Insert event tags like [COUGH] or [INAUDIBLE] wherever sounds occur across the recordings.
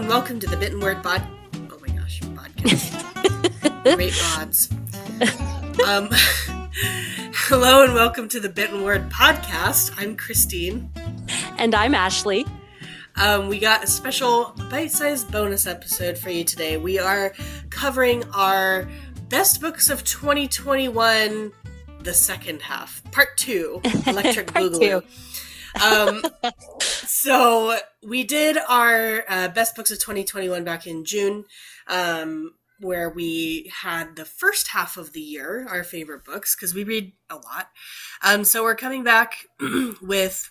and welcome to the Bitten Word Pod. Oh my gosh, podcast. [LAUGHS] Great mods. Um, [LAUGHS] hello and welcome to the Bitten Word Podcast. I'm Christine. And I'm Ashley. Um, we got a special bite-sized bonus episode for you today. We are covering our best books of 2021, the second half, part two, [LAUGHS] Electric Part Boogaloo. Um, so we did our uh, best books of 2021 back in June, um, where we had the first half of the year, our favorite books, because we read a lot. Um, so we're coming back [CLEARS THROAT] with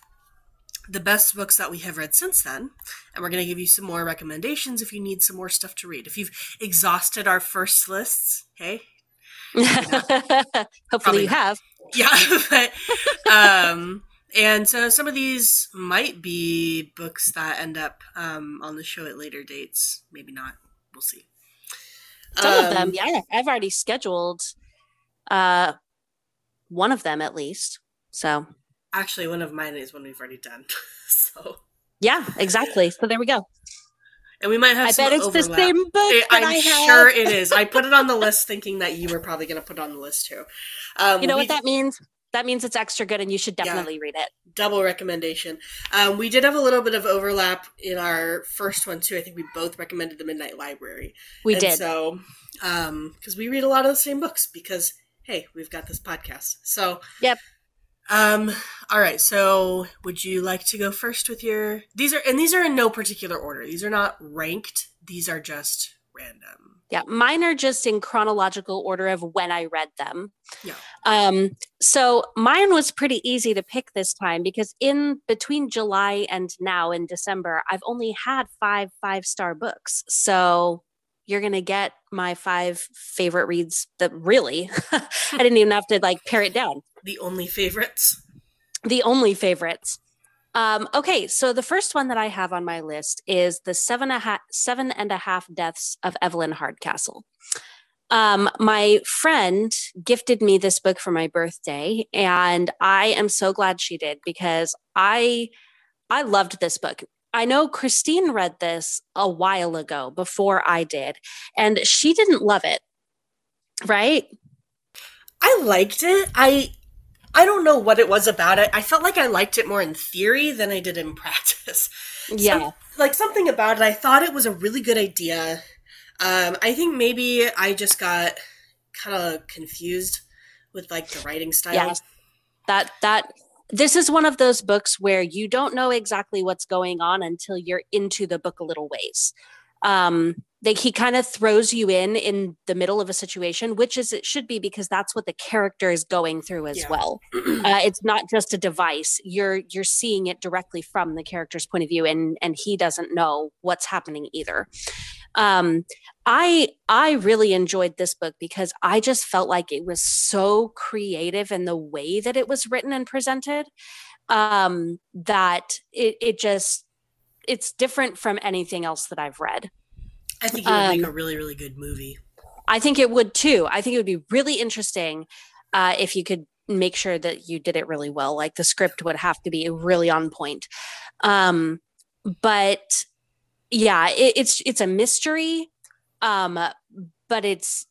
the best books that we have read since then. And we're going to give you some more recommendations if you need some more stuff to read. If you've exhausted our first lists, hey, [LAUGHS] Hopefully Probably you have. yeah, [LAUGHS] but um, and so some of these might be books that end up um, on the show at later dates. Maybe not. We'll see. Some of them, Um, yeah. I've already scheduled uh one of them at least. So Actually, one of mine is one we've already done. [LAUGHS] so, yeah, exactly. So there we go. and we might have. I some bet it's the same book I- that I'm sure it is. I put it on the [LAUGHS] list thinking that you were probably going to put it on the list too. Um, You know we- what that means? That means it's extra good and you should Yeah. definitely read it. double recommendation. Um, we did have a little bit of overlap in our first one too. I think we both recommended the Midnight Library. We And did. So, because we read a lot of the same books, because hey, we've got this podcast. So, Yep. Um. All right. So, would you like to go first with your? These are and these are in no particular order. These are not ranked. These are just random. Yeah, mine are just in chronological order of when I read them. Yeah. Um, so mine was pretty easy to pick this time because in between July and now in December, I've only had five five star books. So you're gonna get my five favorite reads that really [LAUGHS] I didn't even have to like pare it down The only favorites. the only favorites. Um, okay, so the first one that I have on my list is the seven, a ha- seven and a half deaths of Evelyn Hardcastle. Um, my friend gifted me this book for my birthday, and I am so glad she did because I I loved this book. I know Christine read this a while ago before I did, and she didn't love it. Right? I liked it. I I don't know what it was about it. I felt like I liked it more in theory than I did in [LAUGHS] practice. Yeah. Some- like something about it. I thought it was a really good idea. Um, I think maybe I just got kind of confused with like the writing style. Yes. that that this is one of those books where you don't know exactly what's going on until you're into the book a little ways um they, he kind of throws you in in the middle of a situation which is it should be because that's what the character is going through as Yeah. well. [CLEARS THROAT] Uh, it's not just a device. You're you're seeing it directly from the character's point of view and and he doesn't know what's happening either. Um i i really enjoyed this book because i just felt like it was so creative in the way that it was written and presented um that it it just it's different from anything else that i've read I think it would make Um, a really really good movie. I think it would too. I think it would be really interesting uh, if you could make sure that you did it really well. Like the script would have to be really on point. Um, but yeah, it, it's it's a mystery, um, but it's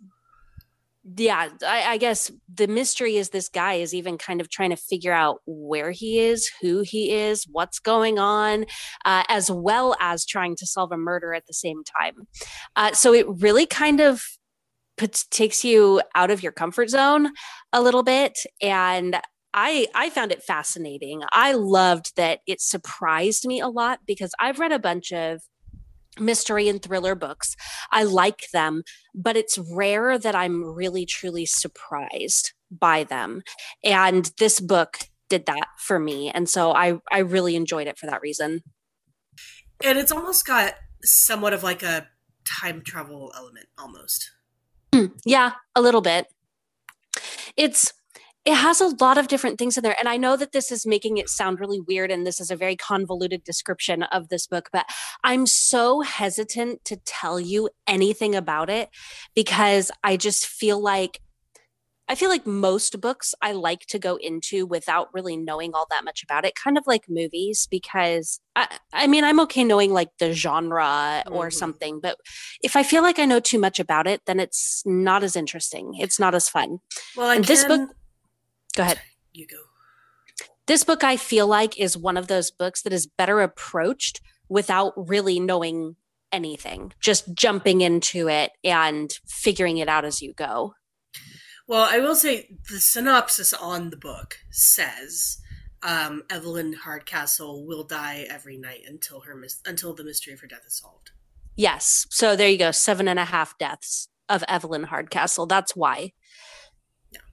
yeah. I, I guess the mystery is this guy is even kind of trying to figure out where he is, who he is, what's going on, uh, as well as trying to solve a murder at the same time. Uh, so it really kind of puts, takes you out of your comfort zone a little bit and I I found it fascinating. I loved that it surprised me a lot because I've read a bunch of mystery and thriller books. I like them, but it's rare that I'm really truly surprised by them. And this book did that for me. And so I I really enjoyed it for that reason. And it's almost got somewhat of like a time travel element almost. Hmm. Yeah, a little bit. It's it has a lot of different things in there and i know that this is making it sound really weird and this is a very convoluted description of this book but i'm so hesitant to tell you anything about it because i just feel like I feel like most books I like to go into without really knowing all that much about it, kind of like movies, because I, I mean, I'm okay knowing like the genre or mm-hmm. something, but if I feel like I know too much about it, then it's not as interesting. It's not as fun. Well, I and can... this book, go ahead. You go. This book, I feel like, is one of those books that is better approached without really knowing anything, just jumping into it and figuring it out as you go. Well, I will say the synopsis on the book says um, Evelyn Hardcastle will die every night until her mis- until the mystery of her death is solved. Yes. So there you go. Seven and a half deaths of Evelyn Hardcastle. That's why.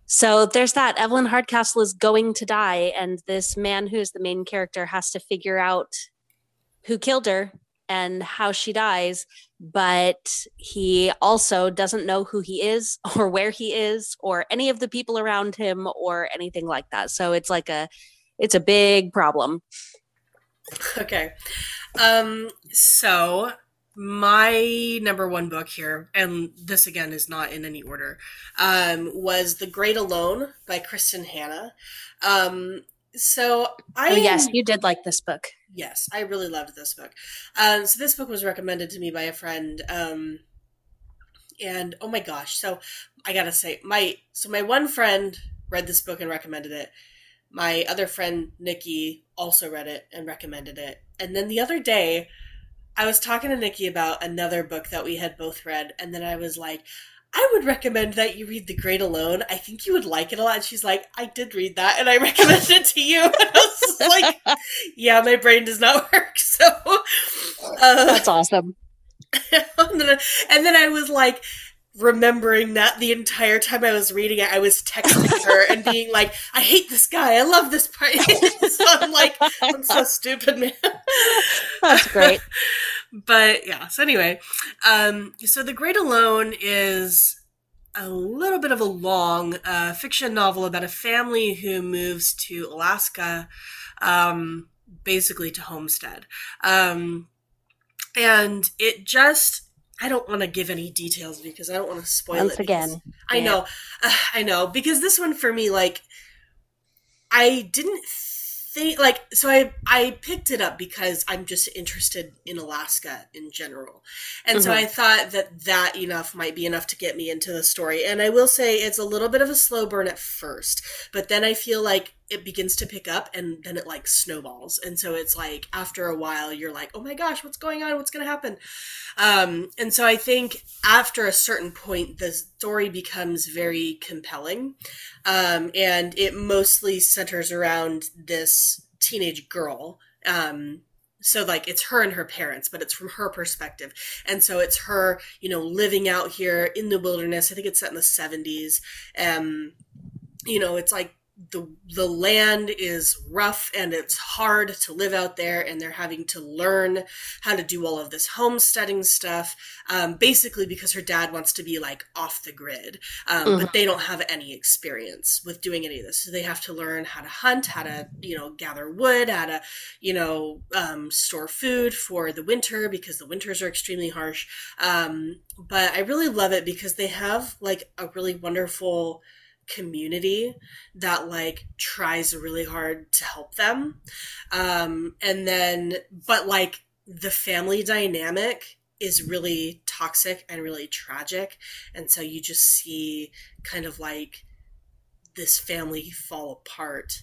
So there's that. Evelyn Hardcastle is going to die, and this man who's the main character has to figure out who killed her and how she dies, but he also doesn't know who he is [LAUGHS] or where he is or any of the people around him or anything like that. So it's like a it's a big problem. Okay. Um so my number one book here, and this again is not in any order, um, was The Great Alone by Kristin Hannah. Um, so I oh, yes, you did like this book. Yes, I really loved this book. Um, so this book was recommended to me by a friend, um, and oh my gosh! So I gotta say, my so my one friend read this book and recommended it. My other friend Nikki also read it and recommended it, and then the other day, I was talking to Nikki about another book that we had both read, and then I was like. I would recommend that you read The Great Alone. I think you would like it a lot. And she's like, I did read that and I [LAUGHS] recommended it to you. [LAUGHS] And I was like, yeah, my brain does not [LAUGHS] work. So uh, that's awesome. and, then, and then I was like, remembering that the entire time I was reading it, I was texting her and being like, I hate this guy. I love this part. so I'm like, I'm so stupid, man. That's great. But yeah, so anyway, um, so The Great Alone is a little bit of a long uh, fiction novel about a family who moves to Alaska, um, basically to homestead. Um, and it just I don't want to give any details because I don't want to spoil Once it. again, I know, uh, [SIGHS] I know, because this one for me, like, I didn't think like so I I picked it up because I'm just interested in Alaska in general. And mm-hmm. so I thought that that enough might be enough to get me into the story. And I will say it's a little bit of a slow burn at first, but then I feel like it begins to pick up and then it like snowballs. And so it's like after a while you're like, "Oh my gosh, what's going on? What's going to happen?" Um and so I think after a certain point the story becomes very compelling. Um and it mostly centers around this teenage girl um so like it's her and her parents but it's from her perspective and so it's her you know living out here in the wilderness i think it's set in the 70s um you know it's like the the land is rough and it's hard to live out there and they're having to learn how to do all of this homesteading stuff um, basically because her dad wants to be like off the grid um, mm-hmm. but they don't have any experience with doing any of this so they have to learn how to hunt how to you know gather wood how to you know um, store food for the winter because the winters are extremely harsh um, but i really love it because they have like a really wonderful community that like tries really hard to help them. Um and then but like the family dynamic is really toxic and really tragic. And so you just see kind of like this family fall apart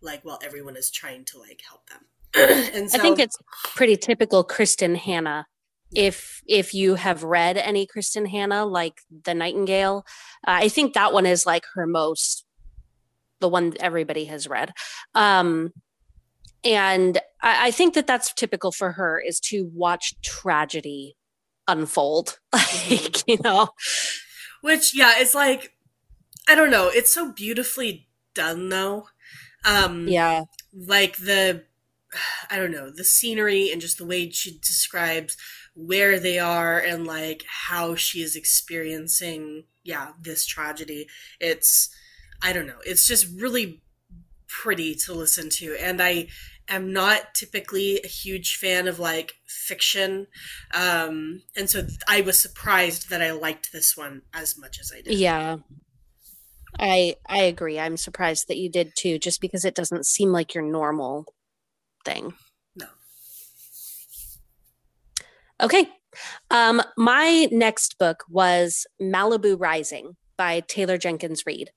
like while everyone is trying to like help them. [CLEARS THROAT] And so, i think it's pretty typical Kristin hannah if if you have read any Kristin Hannah, like The Nightingale, uh, I think that one is like her most the one everybody has read. Um, and I, I think that that's typical for her is to watch tragedy unfold, [LAUGHS] mm-hmm. like you know. Which yeah, it's like I don't know. It's so beautifully done though. Um, yeah, like the [SIGHS] I don't know the scenery and just the way she describes where they are and like how she is experiencing yeah this tragedy. It's i don't know. It's just really pretty to listen to. And i am not typically a huge fan of like fiction. Um and so i was surprised that i liked this one as much as i did. Yeah. I I agree. I'm surprised that you did too, just because it doesn't seem like your normal thing. No. Okay. Um, my next book was Malibu Rising by Taylor Jenkins Reid.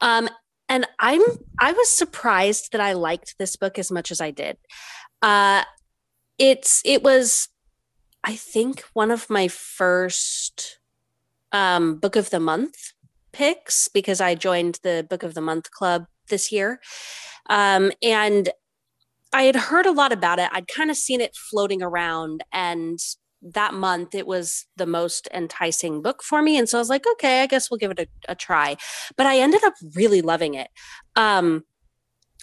Um, and I'm I was surprised that I liked this book as much as I did. Uh, it's it was, I think, one of my first um, book of the month picks because I joined the book of the month club this year, um, and I had heard a lot about it. I'd kind of seen it floating around, and that month it was the most enticing book for me and so i was like okay i guess we'll give it a, a try. But i ended up really loving it. Um,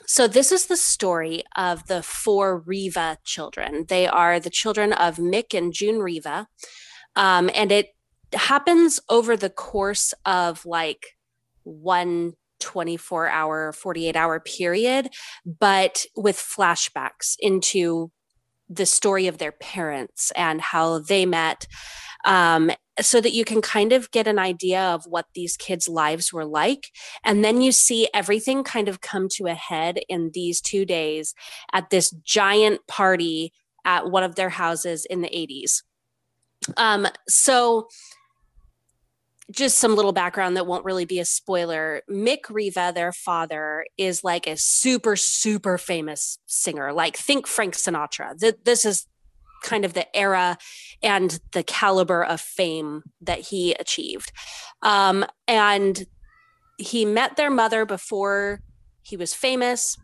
so this is the story of the four riva children. They are the children of mick and june riva. Um, and it happens over the course of like one 24 hour 48 hour period but with flashbacks into the story of their parents and how they met um, so that you can kind of get an idea of what these kids' lives were like. And then you see everything kind of come to a head in these two days at this giant party at one of their houses in the 80s. Um, so just some little background that won't really be a spoiler. Mick Riva, their father, is like a super, super famous singer. Like, think Frank Sinatra. This is kind of the era and the caliber of fame that he achieved. Um, and he met their mother before he was famous.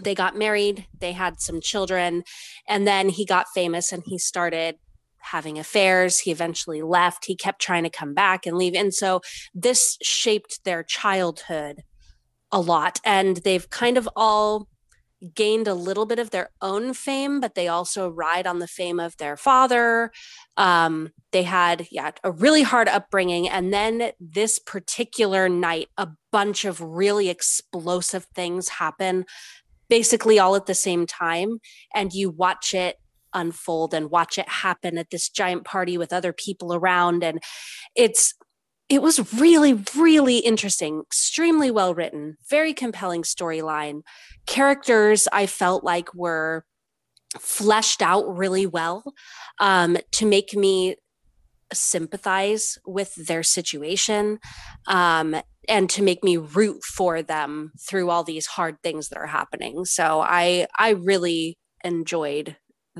They got married, they had some children, and then he got famous and he started having affairs. He eventually left. He kept trying to come back and leave. And so this shaped their childhood a lot. And they've kind of all gained a little bit of their own fame, but they also ride on the fame of their father. Um, they had, yeah, a really hard upbringing. And then this particular night, a bunch of really explosive things happen basically all at the same time. And you watch it unfold and watch it happen at this giant party with other people around. And it's it was really really interesting extremely well written very compelling storyline. Characters i felt like were fleshed out really well um, to make me sympathize with their situation um, and to make me root for them through all these hard things that are happening. So i i really enjoyed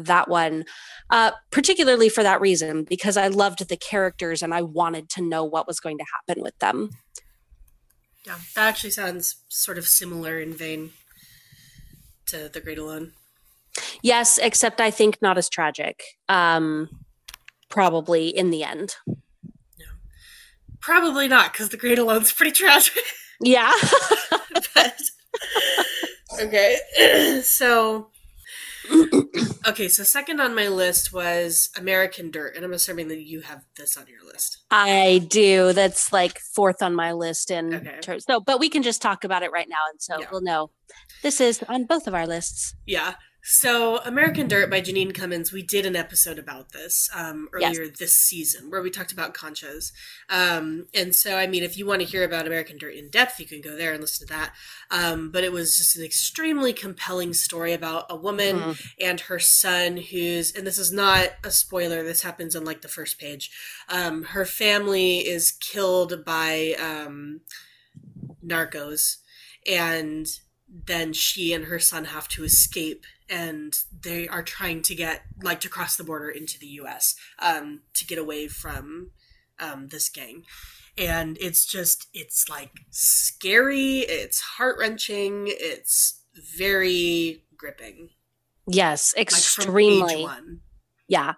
that one, uh, particularly for that reason, because I loved the characters and I wanted to know what was going to happen with them. Yeah, that actually sounds sort of similar in vein to The Great Alone. Yes, except I think not as tragic. Um, probably in the end. Yeah. Probably not, because The Great Alone's pretty tragic. Yeah. [LAUGHS] but, okay, [CLEARS THROAT] so okay, so second on my list was American Dirt, and I'm assuming that you have this on your list. I do. That's like fourth on my list in okay. terms. So, but we can just talk about it right now, and so yeah. we'll know this is on both of our lists. Yeah. So, American Dirt by Jeanine Cummins, we did an episode about this um, earlier yes. this season where we talked about conchas. Um, and so, I mean, if you want to hear about American Dirt in depth, you can go there and listen to that. Um, but it was just an extremely compelling story about a woman mm-hmm. and her son who's, and this is not a spoiler, this happens on like the first page. Um, her family is killed by um, narcos. And then she and her son have to escape and they are trying to get like to cross the border into the US um, to get away from um, this gang. And it's just it's like scary, it's heart-wrenching, it's very gripping. Yes, extremely. Like yeah.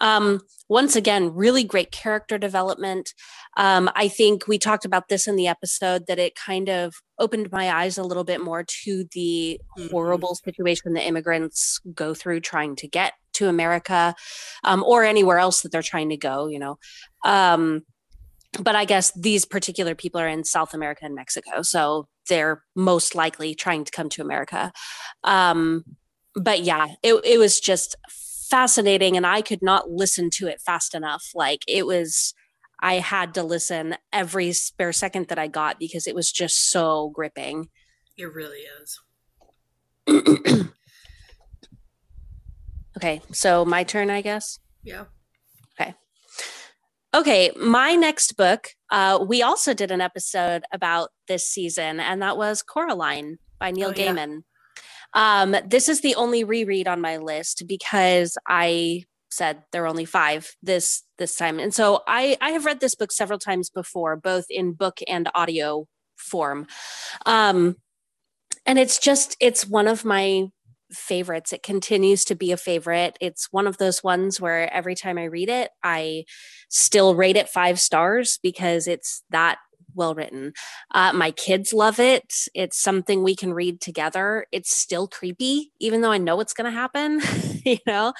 Um, once again, really great character development. Um, I think we talked about this in the episode that it kind of opened my eyes a little bit more to the mm-hmm. horrible situation that immigrants go through trying to get to America um, or anywhere else that they're trying to go, you know. Um, but I guess these particular people are in South America and Mexico, so they're most likely trying to come to America. Um, but yeah, it, it was just fascinating and I could not listen to it fast enough. Like it was I had to listen every spare second that I got because it was just so gripping. It really is. [CLEARS THROAT] okay, so my turn, I guess. Yeah. Okay. Okay, my next book, uh, we also did an episode about this season, and that was Coraline by Neil oh, Gaiman. Yeah. Um, this is the only reread on my list because I said there are only five this this time, and so I I have read this book several times before, both in book and audio form, um, and it's just it's one of my favorites. It continues to be a favorite. It's one of those ones where every time I read it, I still rate it five stars because it's that well written. Uh, my kids love it. It's something we can read together. It's still creepy, even though I know it's going to happen, [LAUGHS] you know?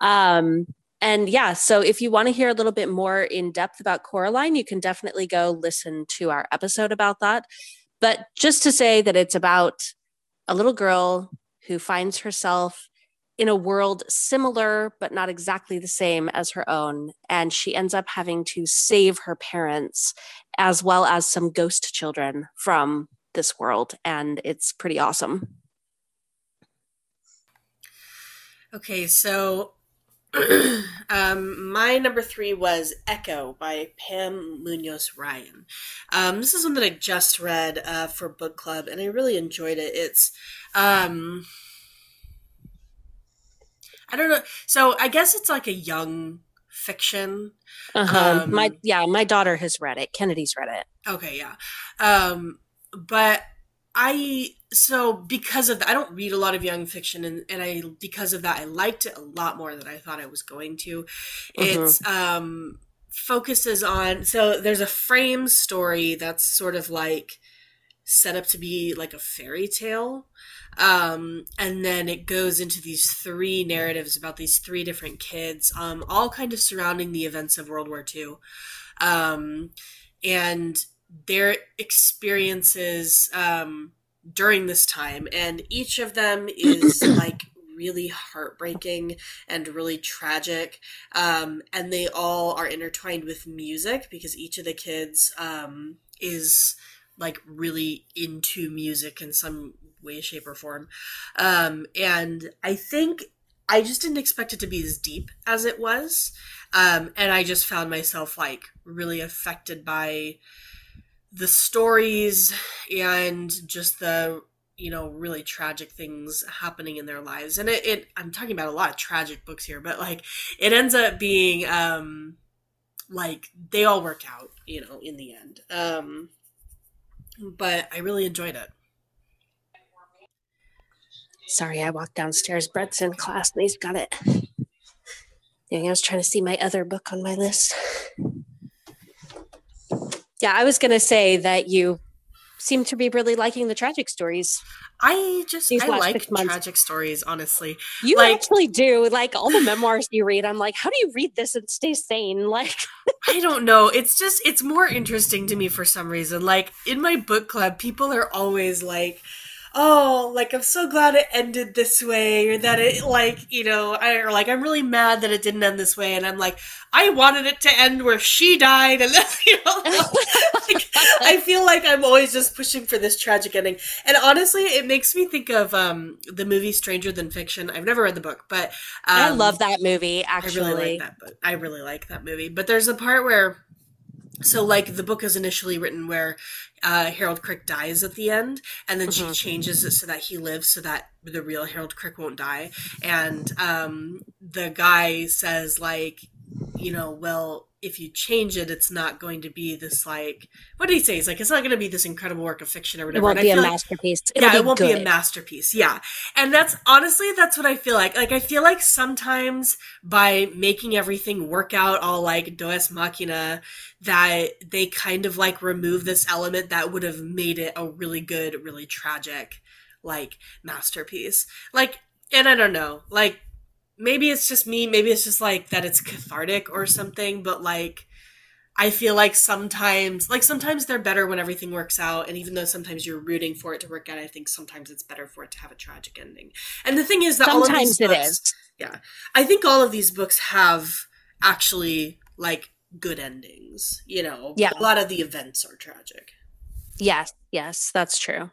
Um, and yeah, so if you want to hear a little bit more in depth about Coraline, you can definitely go listen to our episode about that. But just to say that it's about a little girl who finds herself in a world similar but not exactly the same as her own. And she ends up having to save her parents as well as some ghost children from this world. And it's pretty awesome. Okay, so [CLEARS THROAT] um, my number three was Echo by Pam Munoz Ryan. Um, this is one that I just read uh, for book club, and I really enjoyed it. It's, um, I don't know. So I guess it's like a young fiction. Uh-huh. Um, my yeah, my daughter has read it. Kennedy's read it. Okay, yeah. Um, but I so because of that, I don't read a lot of young fiction, and, and I because of that, I liked it a lot more than I thought I was going to. Mm-hmm. It's um focuses on so there's a frame story that's sort of like set up to be like a fairy tale um, and then it goes into these three narratives about these three different kids um, all kind of surrounding the events of world war ii um, and their experiences um, during this time, and each of them is [CLEARS THROAT] like really heartbreaking and really tragic. Um, and they all are intertwined with music because each of the kids um, is like really into music in some way, shape, or form. Um, and I think I just didn't expect it to be as deep as it was. Um, and I just found myself like really affected by the stories and just the you know really tragic things happening in their lives and it, it, i'm talking about a lot of tragic books here but like it ends up being um like they all work out you know in the end um but i really enjoyed it. Sorry i walked downstairs. Brett's in class and he's got it. I was trying to see my other book on my list. Yeah, I was going to say that you seem to be really liking the tragic stories. I just I like tragic stories, honestly. You like, actually do. Like all the memoirs you read, I'm like, how do you read this and stay sane? [LAUGHS] Like I don't know. It's just it's more interesting to me for some reason. Like in my book club, people are always like oh, like I'm so glad it ended this way, or that it like you know, I, or like I'm really mad that it didn't end this way, and I'm like, I wanted it to end where she died, and [LAUGHS] then, you know, [LAUGHS] like, I feel like I'm always just pushing for this tragic ending, and honestly, it makes me think of um, the movie Stranger Than Fiction. I've never read the book, but um, I love that movie. Actually, I really like that book. I really like that movie, but there's a part where so like the book is initially written where uh, Harold Crick dies at the end, and then mm-hmm. she changes it so that he lives, so that the real Harold Crick won't die. And um, the guy says like, you know, well, if you change it, it's not going to be this like what did he say? He's like, it's not going to be this incredible work of fiction or whatever. It won't be a like, masterpiece. It'll yeah, it won't good. be a masterpiece. Yeah, and that's honestly that's what I feel like. Like I feel like sometimes by making everything work out all like Deus Machina, that they kind of like remove this element that would have made it a really good, really tragic like masterpiece. Like, and I don't know, like maybe it's just me maybe it's just like that it's cathartic or something but like i feel like sometimes like sometimes they're better when everything works out and even though sometimes you're rooting for it to work out i think sometimes it's better for it to have a tragic ending and the thing is that sometimes all of these books, yeah i think all of these books have actually like good endings. You know, Yeah. a lot of the events are tragic. Yes, yes, that's true.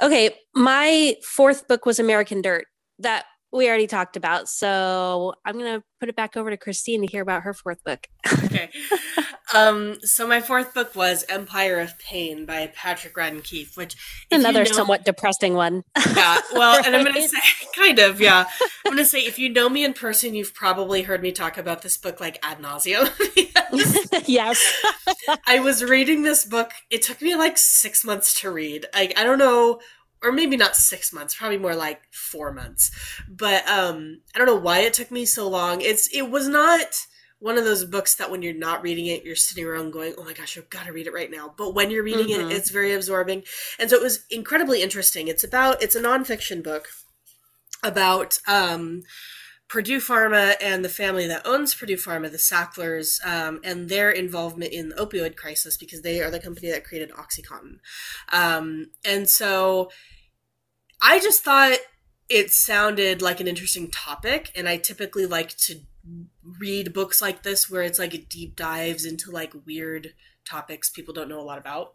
Okay, my fourth book was American Dirt that we already talked about. So I'm going to put it back over to Christine to hear about her fourth book. Okay. um, so my fourth book was Empire of Pain by Patrick Radden Keefe, which if you Another know- somewhat depressing one. Yeah, well, and I'm going [LAUGHS] to say, kind of, yeah. I'm going to say, if you know me in person, you've probably heard me talk about this book like ad nauseum. [LAUGHS] [LAUGHS] yes. I was reading this book. It took me like six months to read. Like I don't know, or maybe not six months, probably more like four months. But um, I don't know why it took me so long. It's it was not one of those books that when you're not reading it, you're sitting around going, "Oh my gosh, I've got to read it right now." But when you're reading Mhm. it, it's very absorbing, and so it was incredibly interesting. It's about it's a nonfiction book about um Purdue Pharma and the family that owns Purdue Pharma, the Sacklers, um, and their involvement in the opioid crisis because they are the company that created OxyContin. Um, and so I just thought it sounded like an interesting topic, and I typically like to read books like this where it's like deep dives into like weird topics people don't know a lot about.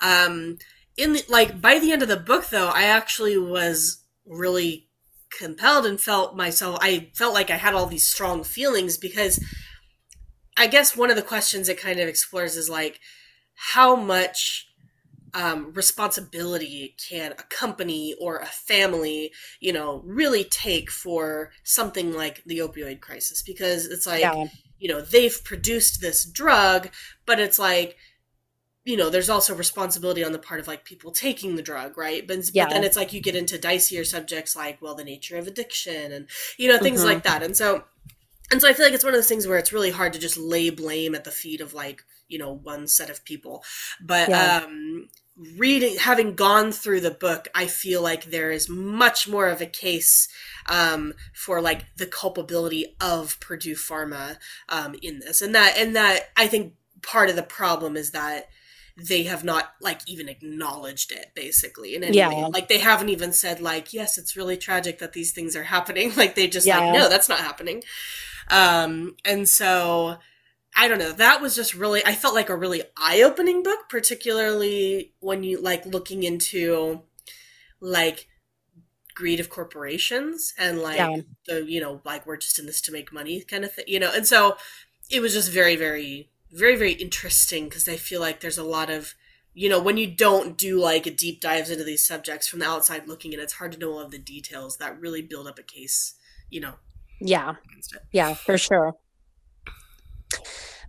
Um, in the, like by the end of the book, though, I actually was really compelled and felt myself i felt like i had all these strong feelings because i guess one of the questions it kind of explores is like how much um, responsibility can a company or a family you know really take for something like the opioid crisis because it's like Yeah. you know they've produced this drug but it's like you know there's also responsibility on the part of like people taking the drug right but, Yeah. but then it's like you get into dicier subjects like well the nature of addiction and you know things Mhm. like that and so and so i feel like it's one of those things where it's really hard to just lay blame at the feet of like you know one set of people but Yeah. um reading having gone through the book i feel like there is much more of a case um, for like the culpability of purdue pharma um, in this and that and that i think part of the problem is that they have not like even acknowledged it basically in any Yeah. way like they haven't even said like yes it's really tragic that these things are happening [LAUGHS] like they just Yeah. like no that's not happening um and so I don't know. That was just really, I felt like a really eye opening book, particularly when you like looking into like greed of corporations and like Yeah. the, you know, like we're just in this to make money kind of thing, you know? And so it was just very, very, very, very interesting because I feel like there's a lot of, you know, when you don't do like a deep dives into these subjects from the outside looking in, it's hard to know all of the details that really build up a case, you know, Yeah. Yeah, for sure.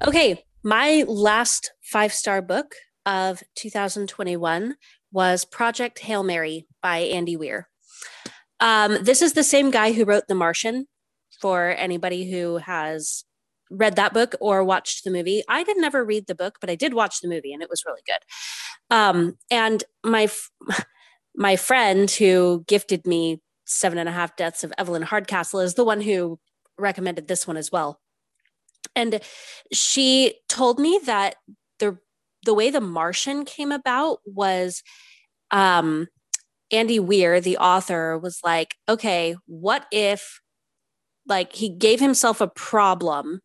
Okay, my last five star book of 2021 was Project Hail Mary by Andy Weir. Um, this is the same guy who wrote The Martian for anybody who has read that book or watched the movie. I did never read the book, but I did watch the movie and it was really good. Um, and my [LAUGHS] my friend who gifted me Seven and a Half Deaths of Evelyn Hardcastle is the one who recommended this one as well. And she told me that the the way The Martian came about was um Andy Weir, the author, was like, okay, what if like he gave himself a problem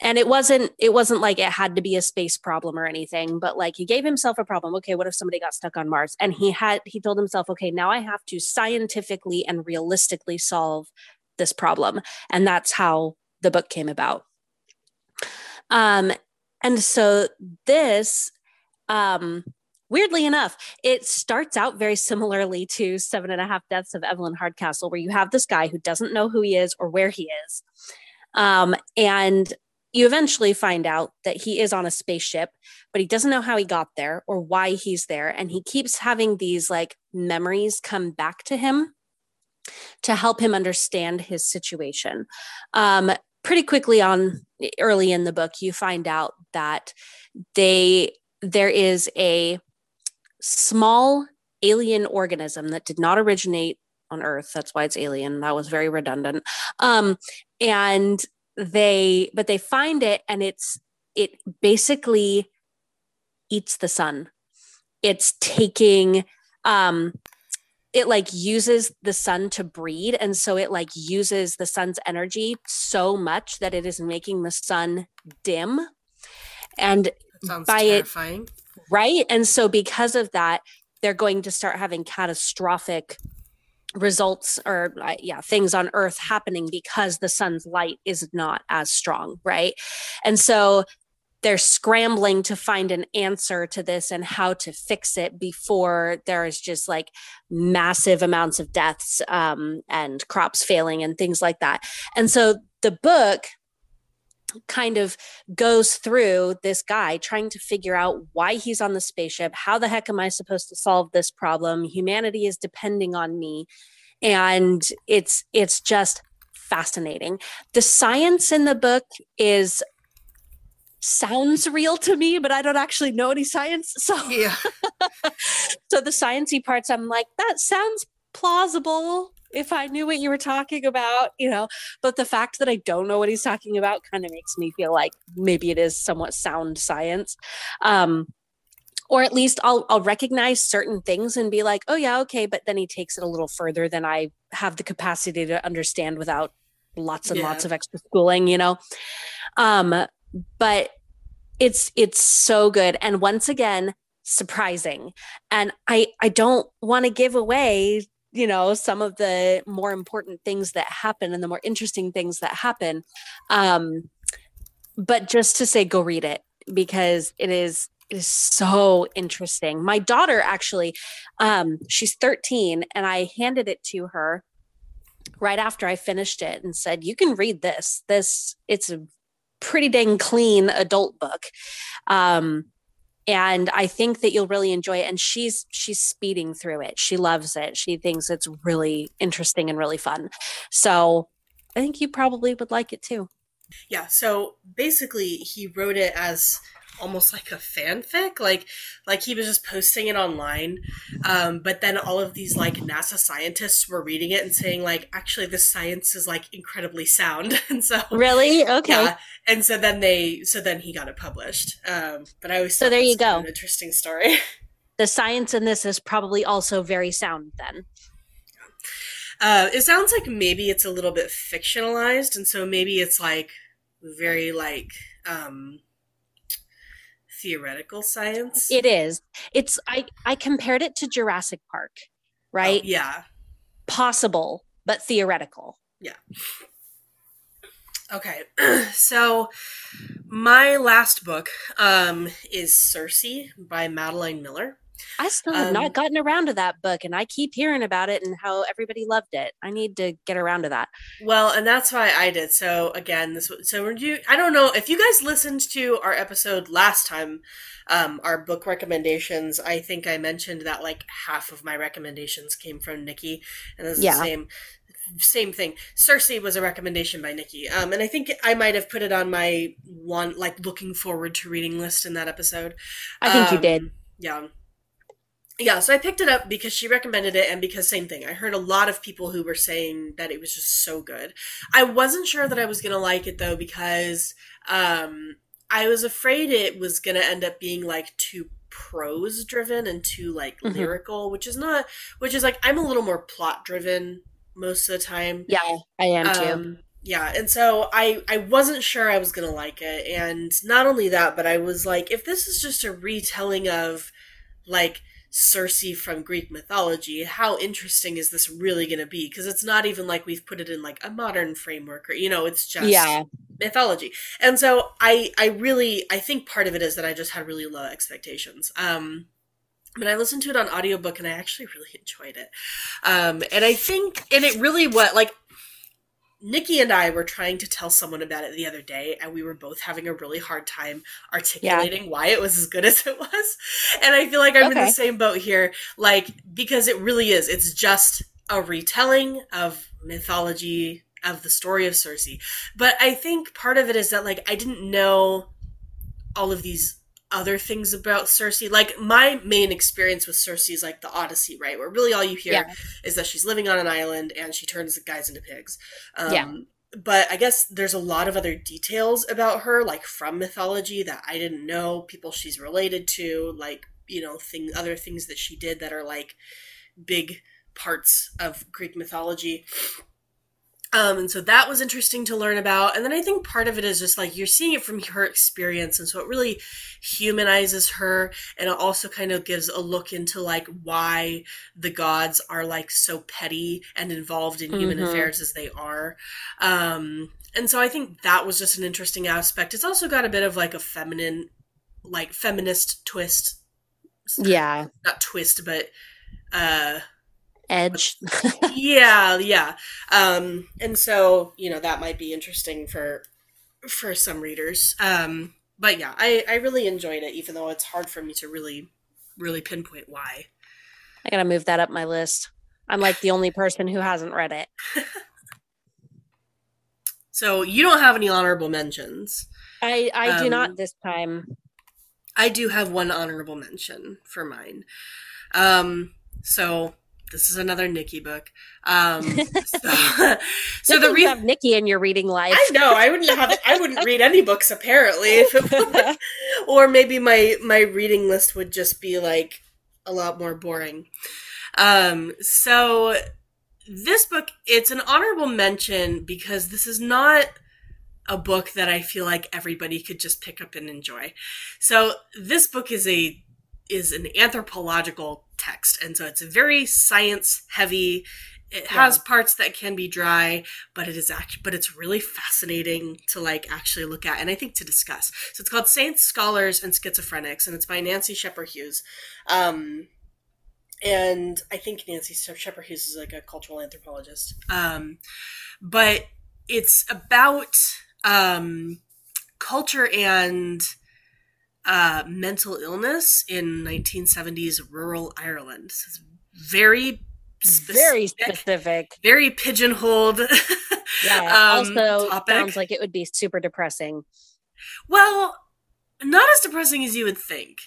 and it wasn't it wasn't like it had to be a space problem or anything but like he gave himself a problem. Okay what if somebody got stuck on mars? And he had he told himself okay now i have to scientifically and realistically solve this problem. And that's how the book came about um and so this um weirdly enough it starts out very similarly to seven and a half deaths of evelyn hardcastle where you have this guy who doesn't know who he is or where he is. Um, and you eventually find out that he is on a spaceship but he doesn't know how he got there or why he's there. And he keeps having these like memories come back to him to help him understand his situation. Um, pretty quickly on early in the book you find out that they there is a small alien organism that did not originate on earth. That's why it's alien. That was very redundant. Um and they but they find it and it's it basically eats the sun. It's taking um it like uses the sun to breed and so it like uses the sun's energy so much that it is making the sun dim. And by terrifying. it right? And so because of that they're going to start having catastrophic results or uh, yeah things on earth happening because the sun's light is not as strong right? And so they're scrambling to find an answer to this and how to fix it before there is just like massive amounts of deaths um, and crops failing and things like that. And so the book kind of goes through this guy trying to figure out why he's on the spaceship. How the heck am I supposed to solve this problem? Humanity is depending on me. And it's it's just fascinating. The science in the book is sounds real to me, but I don't actually know any science. So [LAUGHS] yeah. so the sciencey parts, I'm like, that sounds plausible if I knew what you were talking about, you know. But the fact that I don't know what he's talking about kind of makes me feel like maybe it is somewhat sound science. Um, or at least I'll I'll recognize certain things and be like, oh yeah, okay. But then he takes it a little further than I have the capacity to understand without lots and yeah. lots of extra schooling, you know. Um, but it's it's so good. And once again surprising. And i i don't want to give away you know some of the more important things that happen and the more interesting things that happen. Um but just to say go read it because it is it is so interesting. My daughter actually um she's 13 and i handed it to her right after i finished it and said you can read this. This it's a pretty dang clean adult book. Um, and I think that you'll really enjoy it. And she's she's speeding through it. She loves it. She thinks it's really interesting and really fun. So I think you probably would like it too. Yeah. So basically, he wrote it as almost like a fanfic like like he was just posting it online. Um, but then all of these like nasa scientists were reading it and saying like actually this science is like incredibly sound. [LAUGHS] And so really? okay. Yeah. and so then they so then he got it published. Um, but i always so there you go. an interesting story. [LAUGHS] The science in this is probably also very sound then. Uh, it sounds like maybe it's a little bit fictionalized and so maybe it's like very like um theoretical science. It is. It's I I compared it to Jurassic Park, right? Oh, yeah. Possible, but theoretical. Yeah. Okay. [CLEARS THROAT] so my last book um is Circe by Madeline Miller. I still have um, not gotten around to that book, and I keep hearing about it and how everybody loved it. I need to get around to that. Well, and that's why I did. So again, this so you. I don't know if you guys listened to our episode last time, um, our book recommendations. I think I mentioned that like half of my recommendations came from Nikki, and it's yeah. the same same thing. Circe was a recommendation by Nikki, um, and I think I might have put it on my one like looking forward to reading list in that episode. I think um, you did. Yeah yeah, so I picked it up because she recommended it and because same thing. I heard a lot of people who were saying that it was just so good. I wasn't sure that I was going to like it though because um I was afraid it was going to end up being like too prose driven and too like mm-hmm. lyrical, which is not which is like I'm a little more plot driven most of the time. Yeah, I am um, too. Yeah, and so I I wasn't sure I was going to like it and not only that, but I was like if this is just a retelling of like Circe from Greek mythology, how interesting is this really going to be? Because it's not even like we've put it in like a modern framework, or you know, it's just yeah. mythology. And so I, I really, I think part of it is that I just had really low expectations. Um, but I listened to it on audiobook and I actually really [LAUGHS] enjoyed it. Um, and I think, and it really what like Nikki and I were trying to tell someone about it the other day, and we were both having a really hard time articulating yeah. why it was as good [LAUGHS] as it was. And I feel like I'm okay. in the same boat here, like, because it really is. It's just a retelling of mythology, of the story of Circe. But I think part of it is that, like, I didn't know all of these other things about Circe. Like my main experience with Circe is like the Odyssey, right? Where really all you hear yeah. is that she's living on an island and she turns the guys into pigs. Um, yeah. But I guess there's a lot of other details about her, like from mythology that I didn't know. People she's related to, like you know, thing other things that she did that are like big parts of Greek mythology. Um, and so that was interesting to learn about. And then I think part of it is just like you're seeing it from her experience. And so it really humanizes her. And it also kind of gives a look into like why the gods are like so petty and involved in human mm-hmm. affairs as they are. Um, and so I think that was just an interesting aspect. It's also got a bit of like a feminine, like feminist twist. Yeah. Not twist, but, uh, edge. [LAUGHS] yeah, yeah. Um, and so you know that might be interesting for for some readers. Um, but yeah, I I really enjoyed it, even though it's hard for me to really really pinpoint why. I gotta move that up my list. I'm like the only person who hasn't read it. [LAUGHS] so you don't have any honorable mentions. I I um, do not um, this time. I do have one honorable mention for mine. Um, so this is another Nikki book. Um, [LAUGHS] so, [LAUGHS] so the reason have Nikki in your reading life. I know I wouldn't have. I wouldn't read any books apparently, if [LAUGHS] it or maybe my my reading list would just be like a lot more boring. Um, so this book, it's an honorable mention because this is not a book that I feel like everybody could just pick up and enjoy. So this book is a is an anthropological text and so it's very science heavy it has yeah. parts that can be dry but it is actually but it's really fascinating to like actually look at and i think to discuss. So it's called saints scholars and schizophrenics and it's by nancy Scheper hughes. Um, and i think nancy Scheper hughes is like a cultural anthropologist. Um, but it's about um, culture and uh, mental illness in 1970s rural Ireland. So it's very specific, very specific, very pigeonholed. [LAUGHS] yeah. um, also, topic. sounds like it would be super depressing. Well, not as depressing as you would think.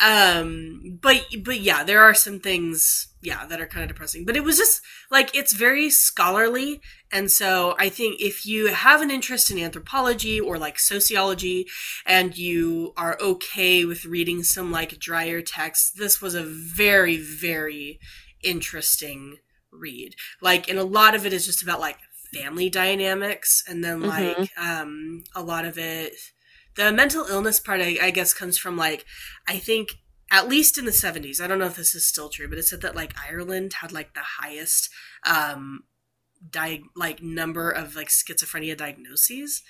Um, but but yeah, there are some things yeah that are kind of depressing. But it was just like it's very scholarly, and so I think if you have an interest in anthropology or like sociology, and you are okay with reading some like drier texts, this was a very very interesting read. Like, and a lot of it is just about like family dynamics, and then mm-hmm. like mm-hmm. um a lot of it the mental illness part I, I, guess comes from like i think at least in the 70s i don't know if this is still true but it said that like ireland had like the highest um di- like number of like schizophrenia diagnoses.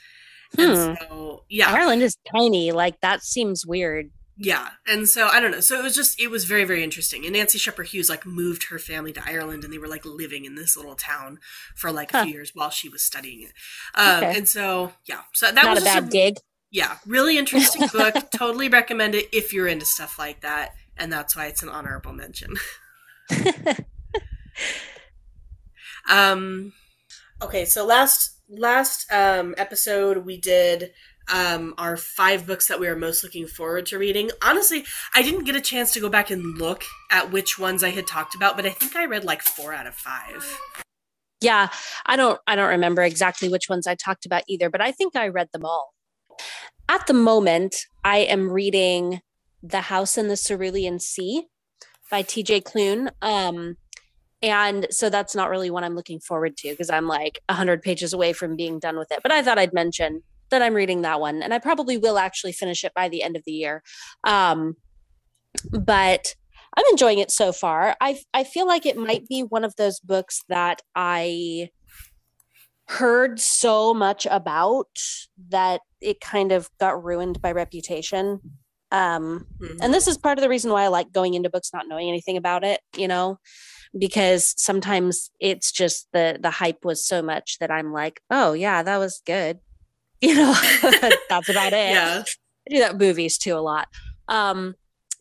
Hmm. and so yeah. Ireland is tiny like that seems weird. Yeah. And so i don't know. So it was just it was very very interesting. And nancy Scheper hughes like moved her family to ireland and they were like living in this little town for like a huh. few years while she was studying it. Um, okay. and so yeah. So that Not was a bad a, gig yeah, really interesting [LAUGHS] book. totally recommend it if you're into stuff like that, and that's why it's an honorable mention. [LAUGHS] um, okay, so last last um, episode we did um, our five books that we are most looking forward to reading. Honestly, I didn't get a chance to go back and look at which ones I had talked about, but I think I read like four out of five. Yeah, I don't I don't remember exactly which ones I talked about either, but I think I read them all. At the moment, I am reading The House in the Cerulean Sea by TJ Klune. Um, and so that's not really what I'm looking forward to because I'm like 100 pages away from being done with it. But I thought I'd mention that I'm reading that one. And I probably will actually finish it by the end of the year. Um, but I'm enjoying it so far. I I feel like it might be one of those books that I heard so much about that it kind of got ruined by reputation. Um, mm-hmm. And this is part of the reason why I like going into books not knowing anything about it, you know, because sometimes it's just the the hype was so much that I'm like, oh yeah, that was good. [LAUGHS] You know, [LAUGHS] that's about it. Yeah. I do that movies too a lot. Um,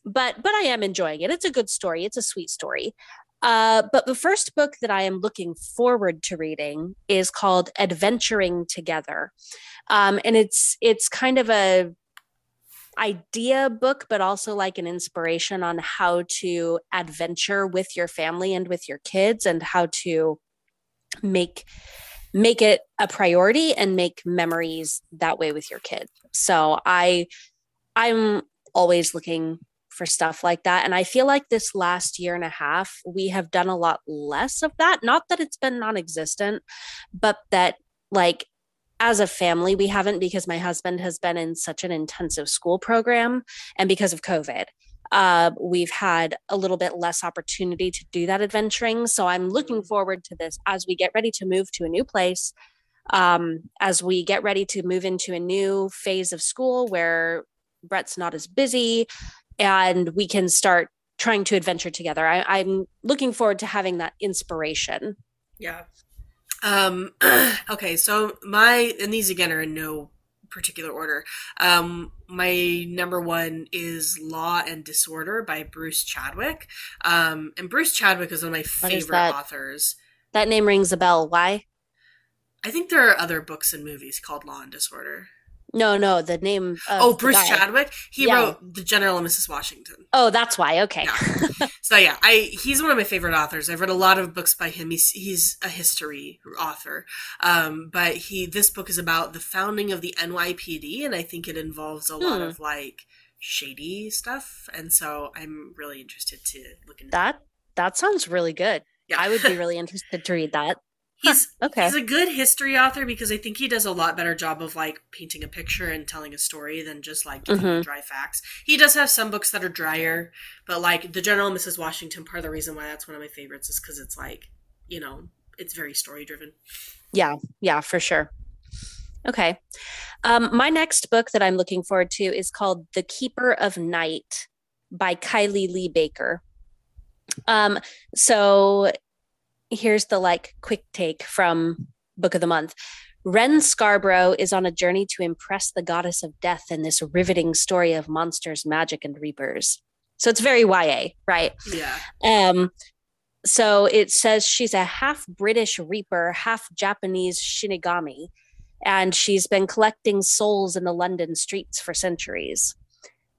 but but I am enjoying it. It's a good story. It's a sweet story. Uh, but the first book that I am looking forward to reading is called Adventuring Together, um, and it's it's kind of a idea book, but also like an inspiration on how to adventure with your family and with your kids, and how to make make it a priority and make memories that way with your kids. So I I'm always looking for stuff like that. And I feel like this last year and a half, we have done a lot less of that. Not that it's been non existent, but that like as a family, we haven't because my husband has been in such an intensive school program and because of COVID. Uh, we've had a little bit less opportunity to do that adventuring. So I'm looking forward to this as we get ready to move to a new place, um, as we get ready to move into a new phase of school where Brett's not as busy and we can start trying to adventure together. I, I'm looking forward to having that inspiration. Yeah. Um, [CLEARS THROAT] okay, so my and these again are in no particular order. Um, my number one is Law and Disorder by Bruce Chadwick. Um, and Bruce Chadwick is one of my favorite that? authors. That name rings a bell. Why? I think there are other books and movies called Law and Disorder. No, no, the name. oh, Bruce guy. Chadwick. He Yeah. wrote The General and Mrs. Washington. Oh, that's why. Okay. Yeah. [LAUGHS] So yeah, I he's one of my favorite authors. I've read a lot of books by him. He's he's a history author, um, but he this book is about the founding of the NYPD, and I think it involves a lot Hmm. of like shady stuff. And so I'm really interested to look into That that sounds really good. Yeah. I would be [LAUGHS] really interested to read that. He's Okay. he's a good history author because I think he does a lot better job of like painting a picture and telling a story than just like giving Mhm. dry facts. He does have some books that are drier, but like the General Mrs. Washington, part of the reason why that's one of my favorites is because it's like you know it's very story driven. Yeah, yeah, for sure. Okay. Um, my next book that I'm looking forward to is called The Keeper of Night by Kylie Lee Baker. Um, so here's the like quick take from Book of the Month. Ren Scarborough is on a journey to impress the goddess of death in this riveting story of monsters, magic, and reapers. So it's very YA, right? Yeah, Um, so it says she's a half British Reaper, half Japanese Shinigami, and she's been collecting souls in the London streets for centuries.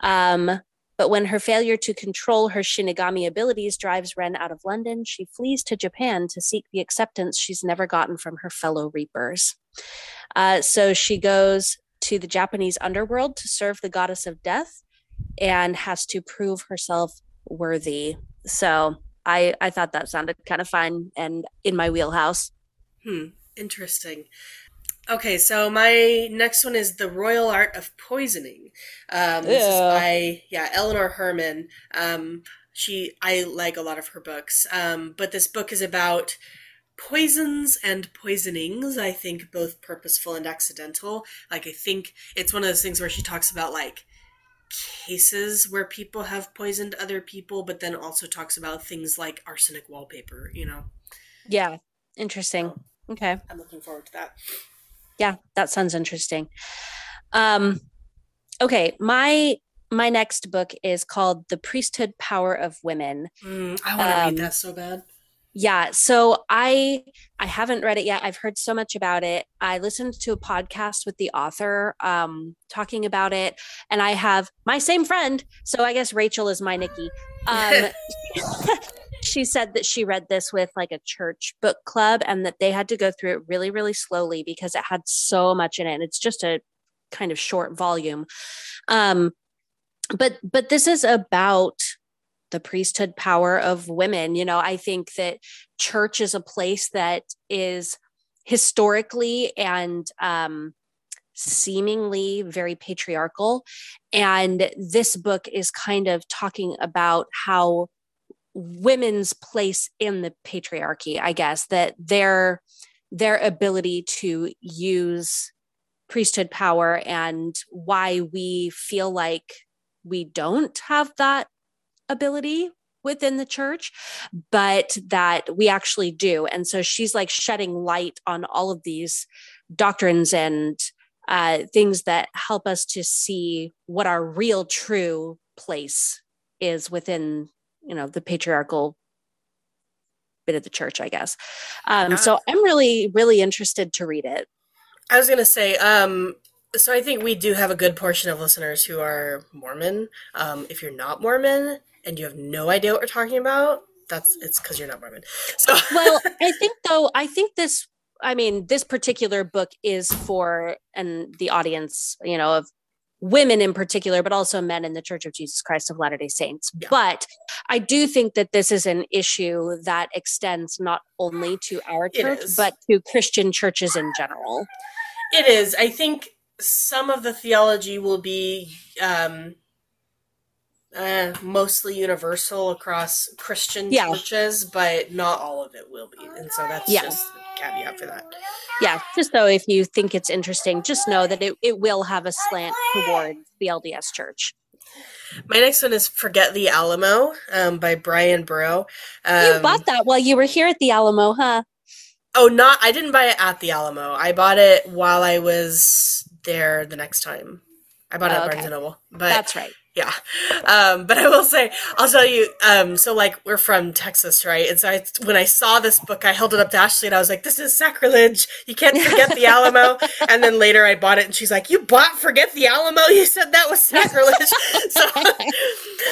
Um, but when her failure to control her Shinigami abilities drives Ren out of London, she flees to Japan to seek the acceptance she's never gotten from her fellow Reapers. Uh, so she goes to the Japanese underworld to serve the goddess of death and has to prove herself worthy. So I I thought that sounded kind of fun and in my wheelhouse. hmm, interesting. Okay, so my next one is The Royal Art of Poisoning. Um, this is by yeah Eleanor Herman. Um, she I like a lot of her books, um, but this book is about poisons and poisonings. I think both purposeful and accidental. Like I think it's one of those things where she talks about like cases where people have poisoned other people, but then also talks about things like arsenic wallpaper. You know, Yeah, interesting. Okay. I'm looking forward to that. Yeah, that sounds interesting. Um okay, my my next book is called The Priesthood Power of Women. Mm, I want to Um, read that so bad. Yeah, so I I haven't read it yet. I've heard so much about it. I listened to a podcast with the author um talking about it and I have my same friend, so I guess Rachel is my Nikki. Um [LAUGHS] [LAUGHS] she said that she read this with like a church book club and that they had to go through it really really slowly because it had so much in it and it's just a kind of short volume. Um but but this is about the priesthood power of women. You know, I think that church is a place that is historically and um, seemingly very patriarchal. And this book is kind of talking about how women's place in the patriarchy, I guess, that their their ability to use priesthood power and why we feel like we don't have that ability within the church, but that we actually do. And so she's like shedding light on all of these doctrines and uh, things that help us to see what our real true place is within, you know, the patriarchal bit of the church, I guess. Um, So I'm really, really interested to read it. I was gonna say, um, so I think we do have a good portion of listeners who are Mormon. Um, if you're not Mormon and you have no idea what we're talking about, that's it's because you're not Mormon. So [LAUGHS] well i think though i think this i mean this particular book is for and the audience you know of women in particular, but also men in the Church of Jesus Christ of Latter day Saints. Yeah. But I do think that this is an issue that extends not only to our church, but to Christian churches in general. It is. I think some of the theology will be um, uh, mostly universal across Christian yeah. churches, but not all of it will be. And so that's yeah. just caveat for that. Yeah, just so if you think it's interesting, just know that it, it will have a slant towards the LDS church. My next one is Forget the Alamo um, by Bryan Burrough. Um, you bought that while you were here at the Alamo, huh? Oh, not, I didn't buy it at the Alamo. I bought it while I was there the next time. I bought it oh, at Barnes and Noble. But That's right yeah. Um, but i will say i'll tell you um, so like we're from texas right? And so I, when i saw this book i held it up to ashley and i was like this is sacrilege. You can't forget the alamo. [LAUGHS] And then later i bought it and she's like you bought forget the alamo? You said that was sacrilege. So [LAUGHS]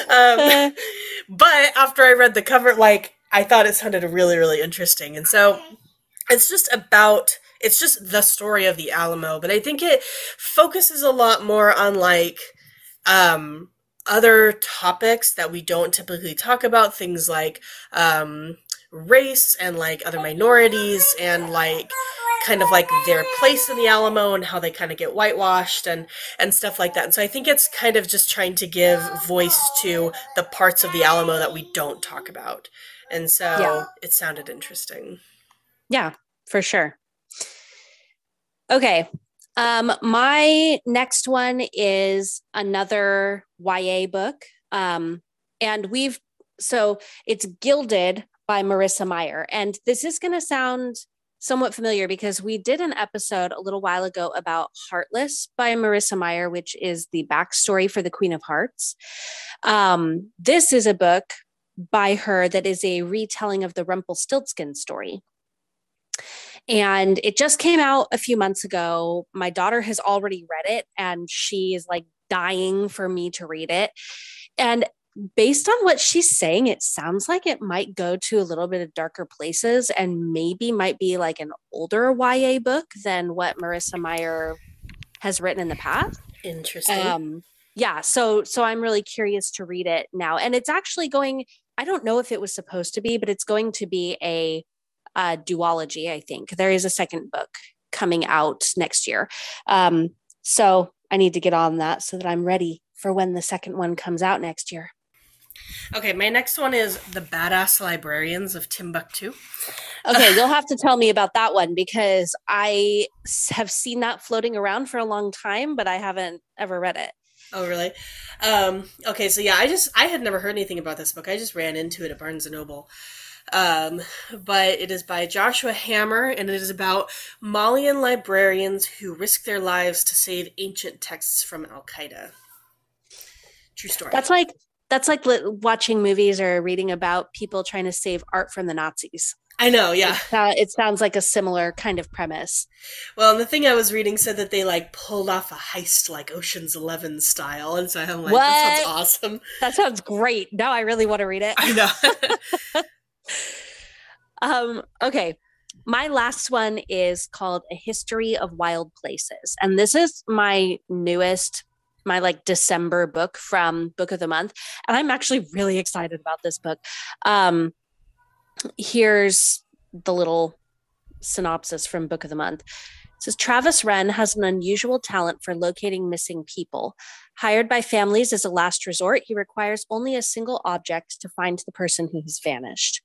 um, but after i read the cover like i thought it sounded really really interesting. And so it's just about it's just the story of the alamo but i think it focuses a lot more on like um other topics that we don't typically talk about, things like um, race and like other minorities and like kind of like their place in the Alamo and how they kind of get whitewashed and and stuff like that. And so I think it's kind of just trying to give voice to the parts of the Alamo that we don't talk about. And so yeah. it sounded interesting. Yeah, for sure. Okay, um, my next one is another YA book. Um, and we've, so it's Gilded by Marissa Meyer. And this is going to sound somewhat familiar because we did an episode a little while ago about Heartless by Marissa Meyer, which is the backstory for the Queen of Hearts. Um, this is a book by her that is a retelling of the Rumpelstiltskin story. And it just came out a few months ago. My daughter has already read it and she is like dying for me to read it. And based on what she's saying, it sounds like it might go to a little bit of darker places and maybe might be like an older YA book than what Marissa Meyer has written in the past. Interesting. Um, yeah, so so I'm really curious to read it now, and it's actually going. I don't know if it was supposed to be, but it's going to be a uh, duology, I think. There is a second book coming out next year. Um, so I need to get on that so that I'm ready for when the second one comes out next year. Okay, my next one is The Badass Librarians of Timbuktu. Okay, you'll have to tell me about that one because I have seen that floating around for a long time, but I haven't ever read it. Oh, really? Um, okay, so yeah, I just I had never heard anything about this book. I just ran into it at Barnes and Noble. Um, but it is by Joshua Hammer, and it is about Malian librarians who risk their lives to save ancient texts from Al Qaeda. True story. That's like that's like watching movies or reading about people trying to save art from the Nazis. I know, yeah. It, it, sounds like a similar kind of premise. Well, and the thing I was reading said that they like pulled off a heist like Ocean's Eleven style, and so I'm like, what? that sounds awesome. That sounds great. Now I really want to read it. I know. [LAUGHS] [LAUGHS] um, okay. My last one is called A History of Wild Places. And this is my newest, my like December book from Book of the Month. And I'm actually really excited about this book. Um, here's the little synopsis from Book of the Month. Says Travis Wren has an unusual talent for locating missing people. Hired by families as a last resort, he requires only a single object to find the person who has vanished.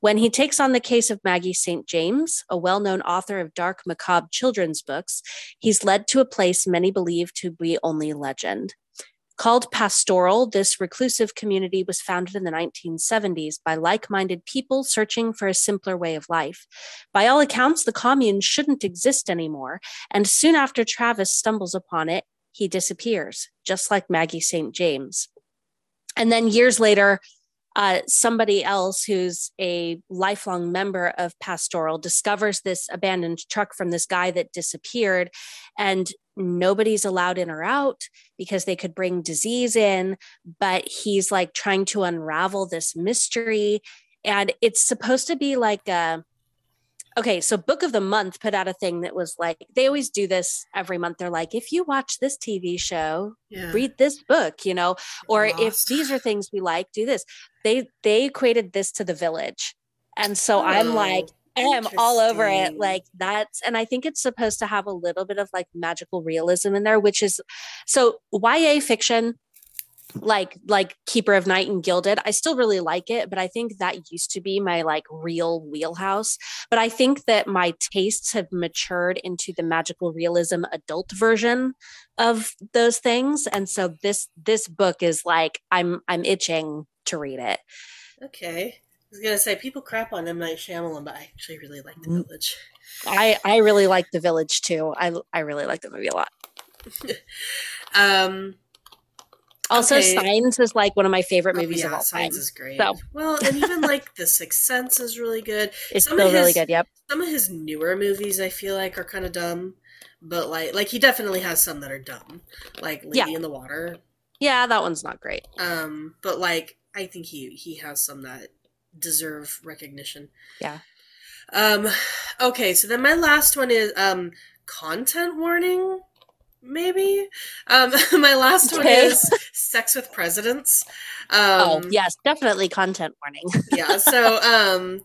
When he takes on the case of Maggie St. James, a well known author of dark, macabre children's books, he's led to a place many believe to be only legend. Called pastoral, this reclusive community was founded in the 1970s by like minded people searching for a simpler way of life. By all accounts, the commune shouldn't exist anymore, and soon after Travis stumbles upon it, he disappears, just like Maggie St. James. And then years later, uh, somebody else who's a lifelong member of pastoral discovers this abandoned truck from this guy that disappeared and nobody's allowed in or out because they could bring disease in but he's like trying to unravel this mystery and it's supposed to be like a okay, so Book of the Month put out a thing that was like, they always do this every month. They're like, if you watch this TV show, Yeah. read this book, you know, or if these are things we like, do this. They they equated this to the village. And so I'm like, I am all over it. Oh. Like that's, and I think it's supposed to have a little bit of like magical realism in there, which is so YA fiction, like like Keeper of Night and Gilded. I still really like it, but I think that used to be my like real wheelhouse. But I think that my tastes have matured into the magical realism adult version of those things, and so this this book is like I'm I'm itching to read it. Okay. I was gonna say people crap on M Night Shyamalan, but I actually really like The Mm. Village. I I really like The Village too. I I really like the movie a lot. [LAUGHS] Um, Also, Okay. Signs is like one of my favorite oh, movies yeah, of all time. Signs is great. So- Well, and even like The Sixth Sense is really good. [LAUGHS] It's some of still really his- good. Yep. Some of his newer movies, I feel like, are kind of dumb, but like, like he definitely has some that are dumb, like Lady Yeah. in the Water. Yeah, that one's not great. Um, but like, I think he he has some that deserve recognition. Yeah. Um. Okay, so then my last one is um content warning. Maybe. Um. [LAUGHS] My last one is Sex with Presidents. Um, oh, yes, definitely content warning. [LAUGHS] yeah. So, um,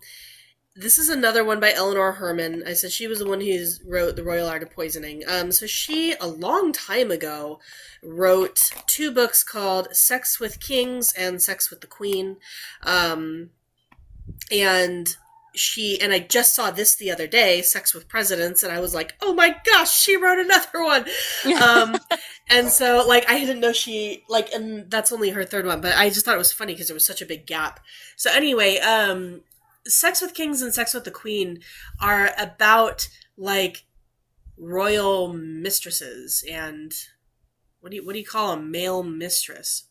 this is another one by Eleanor Herman. I said she was the one who wrote The Royal Art of Poisoning. Um, so she, a long time ago, wrote two books called Sex with Kings and Sex with the Queen. Um, and she, and I just saw this the other day, Sex with Presidents, and I was like, oh my gosh, she wrote another one. [LAUGHS] Um, and so, like, I didn't know she like, and that's only her third one, but I just thought it was funny because there was such a big gap. So anyway, um, Sex with Kings and Sex with the Queen are about like royal mistresses and what do you what do you call a male mistress,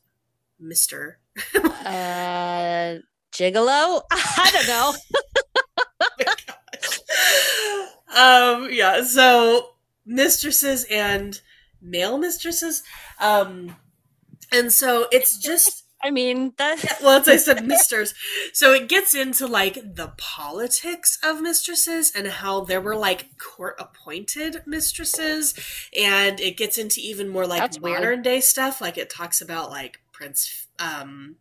Mister? [LAUGHS] uh, Gigolo? [LAUGHS] I don't know. [LAUGHS] um, yeah. So mistresses and male mistresses, um, and so it's just [LAUGHS] I mean, that. Yeah, well, as I said, misters. So it gets into like the politics of mistresses and how there were like court appointed mistresses, and it gets into even more like That's weird. modern day stuff. Like it talks about like Prince um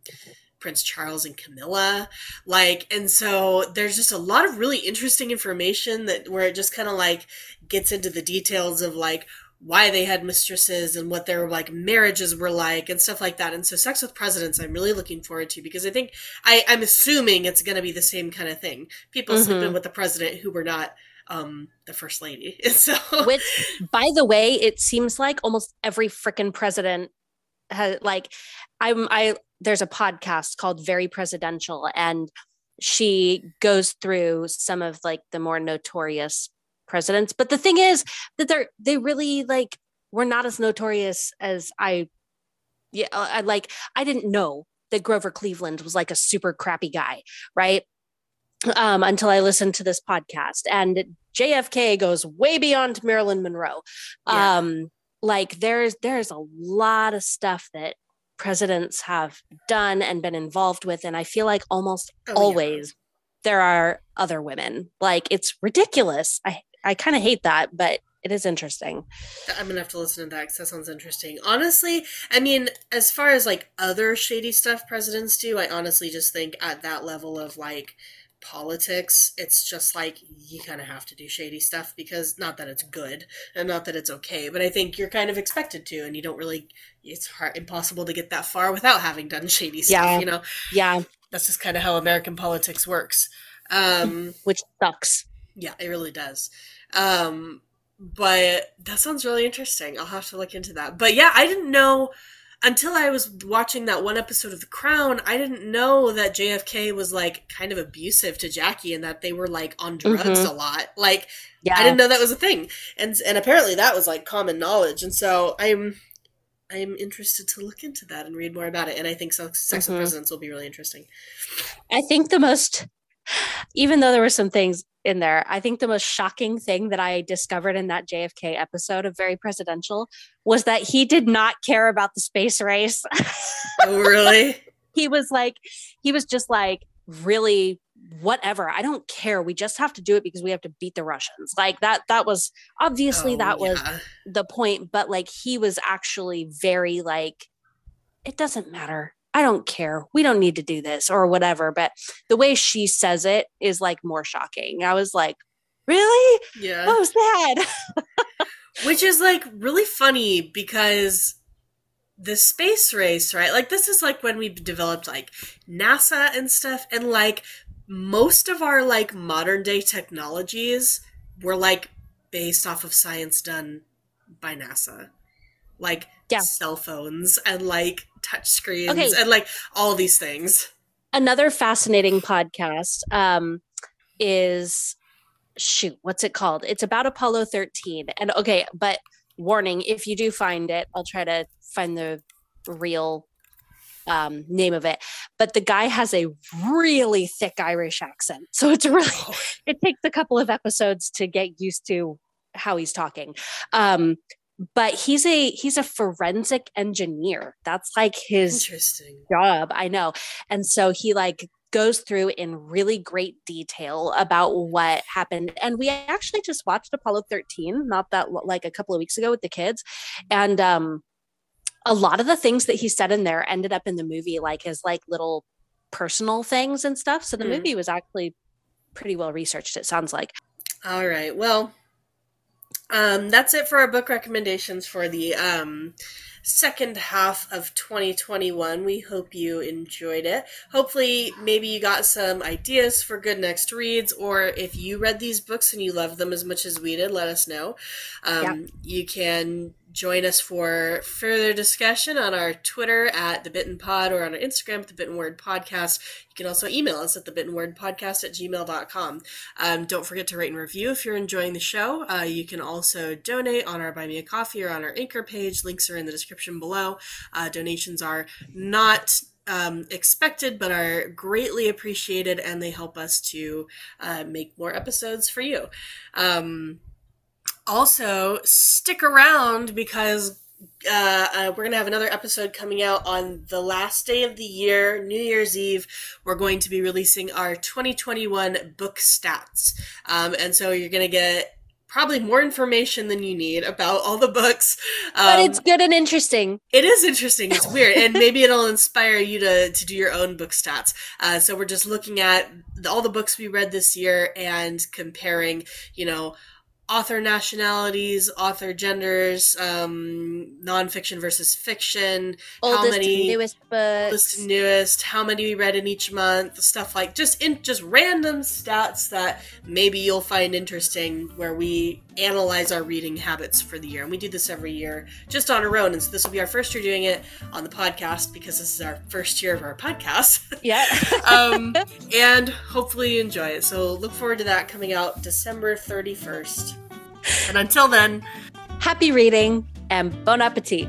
Prince Charles and Camilla, like, and so there's just a lot of really interesting information that where it just kind of like gets into the details of like why they had mistresses and what their like marriages were like and stuff like that. And so Sex with Presidents I'm really looking forward to because I think I, I'm assuming it's gonna be the same kind of thing. People Mhm. sleeping with the president who were not um the first lady. [LAUGHS] So Which, by the way, it seems like almost every freaking president has like. I'm I. There's a podcast called Very Presidential, and she goes through some of like the more notorious presidents. But the thing is that they're they really like were not as notorious as I. Yeah, I like. I didn't know that Grover Cleveland was like a super crappy guy, right? Um, until I listened to this podcast, and JFK goes way beyond Marilyn Monroe. Yeah. Um, like there's there's a lot of stuff that presidents have done and been involved with, and I feel like almost Oh, yeah. always there are other women. Like it's ridiculous. I I kind of hate that, but it is interesting. I'm gonna have to listen to that because that sounds interesting. Honestly, I mean, as far as like other shady stuff presidents do, I honestly just think at that level of like politics, it's just like you kind of have to do shady stuff because not that it's good and not that it's okay, but I think you're kind of expected to, and you don't really. It's hard, impossible to get that far without having done [LAUGHS] shady stuff. Yeah. You know, Yeah, that's just kind of how American politics works. Um, [LAUGHS] which sucks. yeah, it really does. Um, but that sounds really interesting. I'll have to look into that. But yeah, I didn't know until I was watching that one episode of The Crown. I didn't know that JFK was like kind of abusive to Jackie and that they were like on drugs Mhm. a lot. Like Yeah, I didn't know that was a thing, and and apparently that was like common knowledge. And so I'm I'm interested to look into that and read more about it. And I think Sex, Sex Mhm. with Presidents will be really interesting. I think the most, even though there were some things in there, I think the most shocking thing that I discovered in that JFK episode of Very Presidential was that he did not care about the space race. Oh, really? [LAUGHS] he was like, he was just like really whatever i don't care we just have to do it because we have to beat the russians like that that was obviously Oh, that was yeah. the point but like he was actually very like it doesn't matter i don't care we don't need to do this or whatever but the way she says it is like more shocking i was like really Yeah. what was that [LAUGHS] Which is like really funny because the space race, right? Like this is like when we developed like NASA and stuff and like most of our like modern day technologies were like based off of science done by NASA. Like Yeah. cell phones and like touch screens Okay. and like all these things. another fascinating podcast um, is shoot what's it called it's about apollo 13 and okay but warning if you do find it i'll try to find the real um, name of it but the guy has a really thick irish accent so it's really it takes a couple of episodes to get used to how he's talking um, but he's a he's a forensic engineer. That's like his Interesting. job. I know. And so he like goes through in really great detail about what happened. And we actually just watched apollo 13 not that like a couple of weeks ago with the kids. And um a lot of the things that he said in there ended up in the movie like his like little personal things and stuff. So the Mm. movie was actually pretty well researched it sounds like. All right. Well, um, that's it for our book recommendations for the um, second half of 2021. We hope you enjoyed it. Hopefully, maybe you got some ideas for good next reads, or if you read these books and you love them as much as we did, let us know. Um. You can join us for further discussion on our Twitter at the Bitten Pod or on our Instagram at the Bitten Word Podcast. You can also email us at the Bitten Word Podcast at gmail.com. Um, don't forget to rate and review if you're enjoying the show. Uh, you can also donate on our Buy Me a Coffee or on our Anchor page. Links are in the description below. Uh, donations are not um, expected, but are greatly appreciated, and they help us to uh, make more episodes for you. Um, also, stick around because uh, uh, we're going to have another episode coming out on the last day of the year, New Year's Eve. We're going to be releasing our 2021 book stats. Um, and so you're going to get probably more information than you need about all the books. Um, but it's good and interesting it is interesting. It's weird, and [LAUGHS] maybe it'll inspire you to to do your own book stats. Uh, so we're just looking at the, all the books we read this year and comparing, you know, author nationalities, author genders, um, nonfiction versus fiction, how oldest many newest books oldest newest, how many we read in each month, stuff like just in just random stats that maybe you'll find interesting where we analyze our reading habits for the year. And we do this every year just on our own. And so this will be our first year doing it on the podcast because this is our first year of our podcast. [LAUGHS] yeah um, [LAUGHS] and hopefully you enjoy it. So look forward to that coming out December 31st. And until then, happy reading and bon appetit